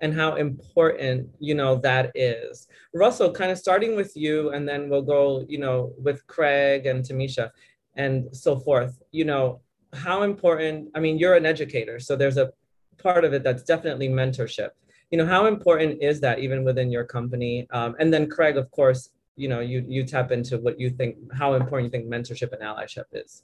and how important, you know, that is. Russell, kind of starting with you, and then we'll go, you know, with Craig and Tamisha and so forth, you know, how important, I mean, you're an educator, so there's a part of it that's definitely mentorship. You know, how important is that even within your company? Um, and then Craig, of course, you know, you you tap into what you think, how important you think mentorship and allyship is.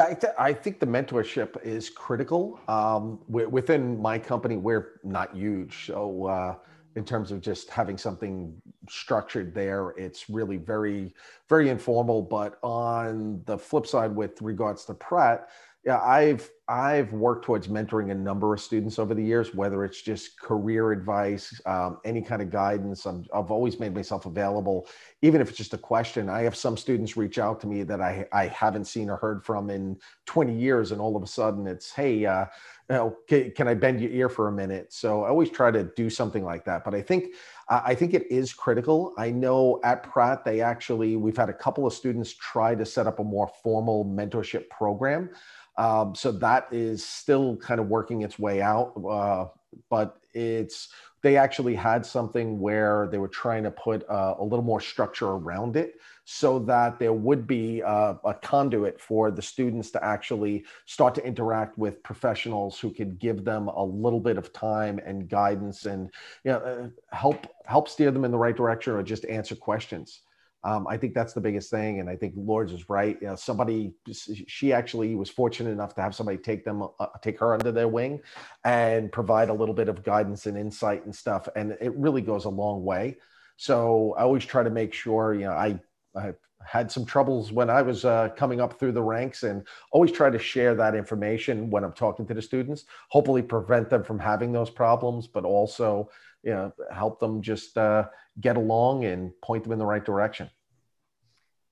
I, th- I think the mentorship is critical. Um, within my company, we're not huge, so uh, in terms of just having something structured there, it's really very, very informal. But on the flip side, with regards to Pratt, yeah, I've I've worked towards mentoring a number of students over the years, whether it's just career advice, um, any kind of guidance. i have always made myself available, even if it's just a question. I have some students reach out to me that I, I haven't seen or heard from in 20 years, and all of a sudden it's, hey, uh, you know, can, can, I bend your ear for a minute? So I always try to do something like that. But I think I think it is critical. I know at Pratt they actually we've had a couple of students try to set up a more formal mentorship program. Um, so that is still kind of working its way out, uh, but it's they actually had something where they were trying to put uh, a little more structure around it so that there would be uh, a conduit for the students to actually start to interact with professionals who could give them a little bit of time and guidance and you know, uh, help help steer them in the right direction or just answer questions. Um, I think that's the biggest thing, and I think Lourdes is right. You know, somebody she actually was fortunate enough to have somebody take them, uh, take her under their wing, and provide a little bit of guidance and insight and stuff, and it really goes a long way. So I always try to make sure, you know, I, I had some troubles when I was uh, coming up through the ranks, and always try to share that information when I'm talking to the students. Hopefully, prevent them from having those problems, but also you know, help them just uh, get along and point them in the right direction.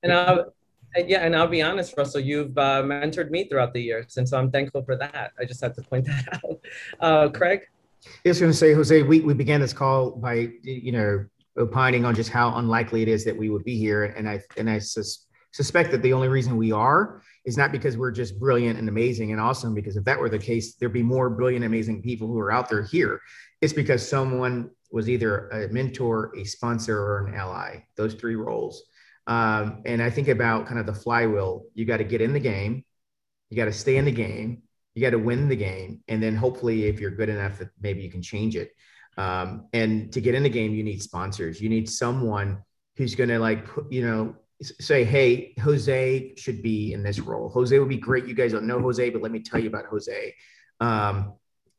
And I'll, yeah, and I'll be honest, Russell, you've uh, mentored me throughout the years, and so I'm thankful for that. I just had to point that out. Uh, Craig? I was going to say, Jose, we, we began this call by, you know, opining on just how unlikely it is that we would be here. And I, and I sus- suspect that the only reason we are is not because we're just brilliant and amazing and awesome, because if that were the case, there'd be more brilliant, amazing people who are out there here. It's because someone was either a mentor, a sponsor, or an ally, those three roles. Um, and I think about kind of the flywheel. You got to get in the game, you got to stay in the game, you got to win the game. And then hopefully, if you're good enough, that maybe you can change it. Um, and to get in the game, you need sponsors. You need someone who's going to like, you know, say, hey, Jose should be in this role. Jose would be great. You guys don't know Jose, but let me tell you about Jose. Um,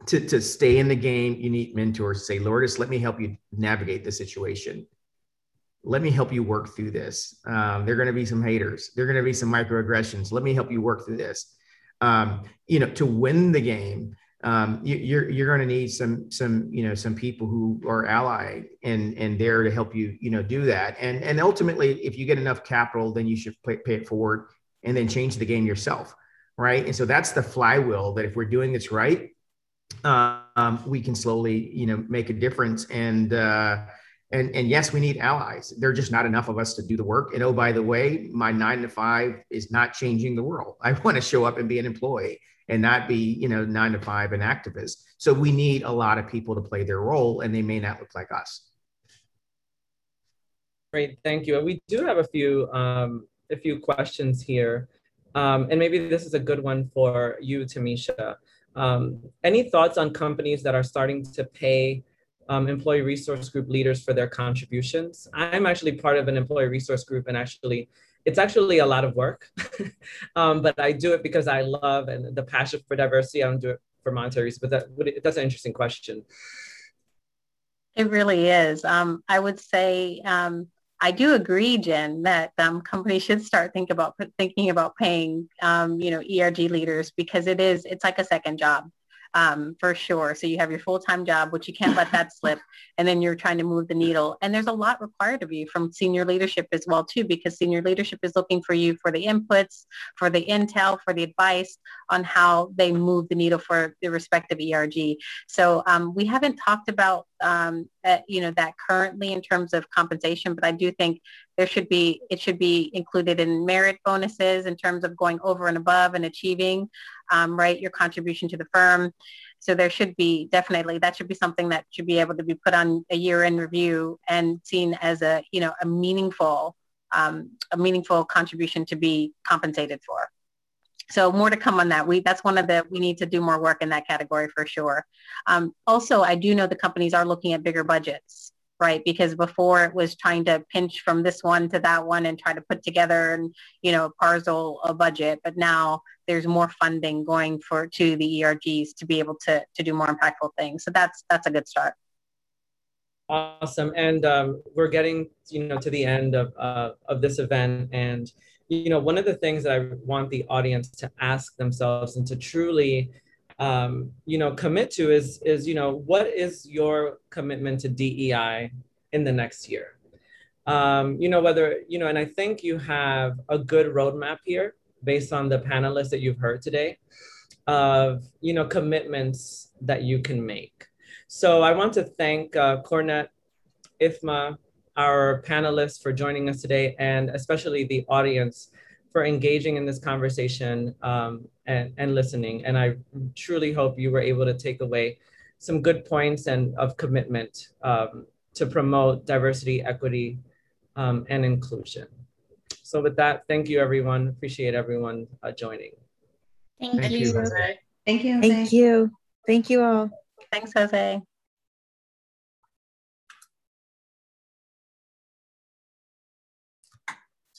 to, to stay in the game, you need mentors. Say, Lourdes, let me help you navigate the situation. Let me help you work through this. Um, there are going to be some haters. There are going to be some microaggressions. Let me help you work through this. Um, you know, to win the game, um, you, you're you're going to need some some you know some people who are allied and and there to help you you know do that and and ultimately if you get enough capital then you should pay, pay it forward and then change the game yourself right and so that's the flywheel that if we're doing this right um, we can slowly you know make a difference and uh, and and yes we need allies there are just not enough of us to do the work and oh by the way my nine to five is not changing the world i want to show up and be an employee and not be, you know, nine to five an activist. So we need a lot of people to play their role, and they may not look like us. Great, thank you. And we do have a few um, a few questions here, um, and maybe this is a good one for you, Tamisha. Um, any thoughts on companies that are starting to pay um, employee resource group leaders for their contributions? I'm actually part of an employee resource group, and actually it's actually a lot of work, um, but I do it because I love and the passion for diversity. I don't do it for monetary but that, that's an interesting question. It really is. Um, I would say um, I do agree, Jen, that um, companies should start think about thinking about paying, um, you know, ERG leaders because it is it's like a second job um, for sure. So you have your full-time job, which you can't let that slip. And then you're trying to move the needle. And there's a lot required of you from senior leadership as well, too, because senior leadership is looking for you for the inputs, for the intel, for the advice on how they move the needle for the respective ERG. So um, we haven't talked about um, uh, you know that currently in terms of compensation, but I do think there should be it should be included in merit bonuses in terms of going over and above and achieving um, right your contribution to the firm. So there should be definitely that should be something that should be able to be put on a year in review and seen as a you know a meaningful um, a meaningful contribution to be compensated for. So more to come on that. We that's one of the we need to do more work in that category for sure. Um, also, I do know the companies are looking at bigger budgets, right? Because before it was trying to pinch from this one to that one and try to put together and you know parcel a budget, but now there's more funding going for to the ERGs to be able to to do more impactful things. So that's that's a good start. Awesome, and um, we're getting you know to the end of uh, of this event and you know, one of the things that I want the audience to ask themselves and to truly, um, you know, commit to is, is, you know, what is your commitment to DEI in the next year? Um, you know, whether, you know, and I think you have a good roadmap here based on the panelists that you've heard today of, you know, commitments that you can make. So I want to thank uh, CoreNet, IFMA, our panelists for joining us today and especially the audience for engaging in this conversation um, and, and listening. And I truly hope you were able to take away some good points and of commitment um, to promote diversity, equity, um, and inclusion. So with that, thank you everyone. Appreciate everyone uh, joining. Thank, thank you. you. Thank you. Jose. Thank you. Thank you. Thank you all. Thanks, Jose.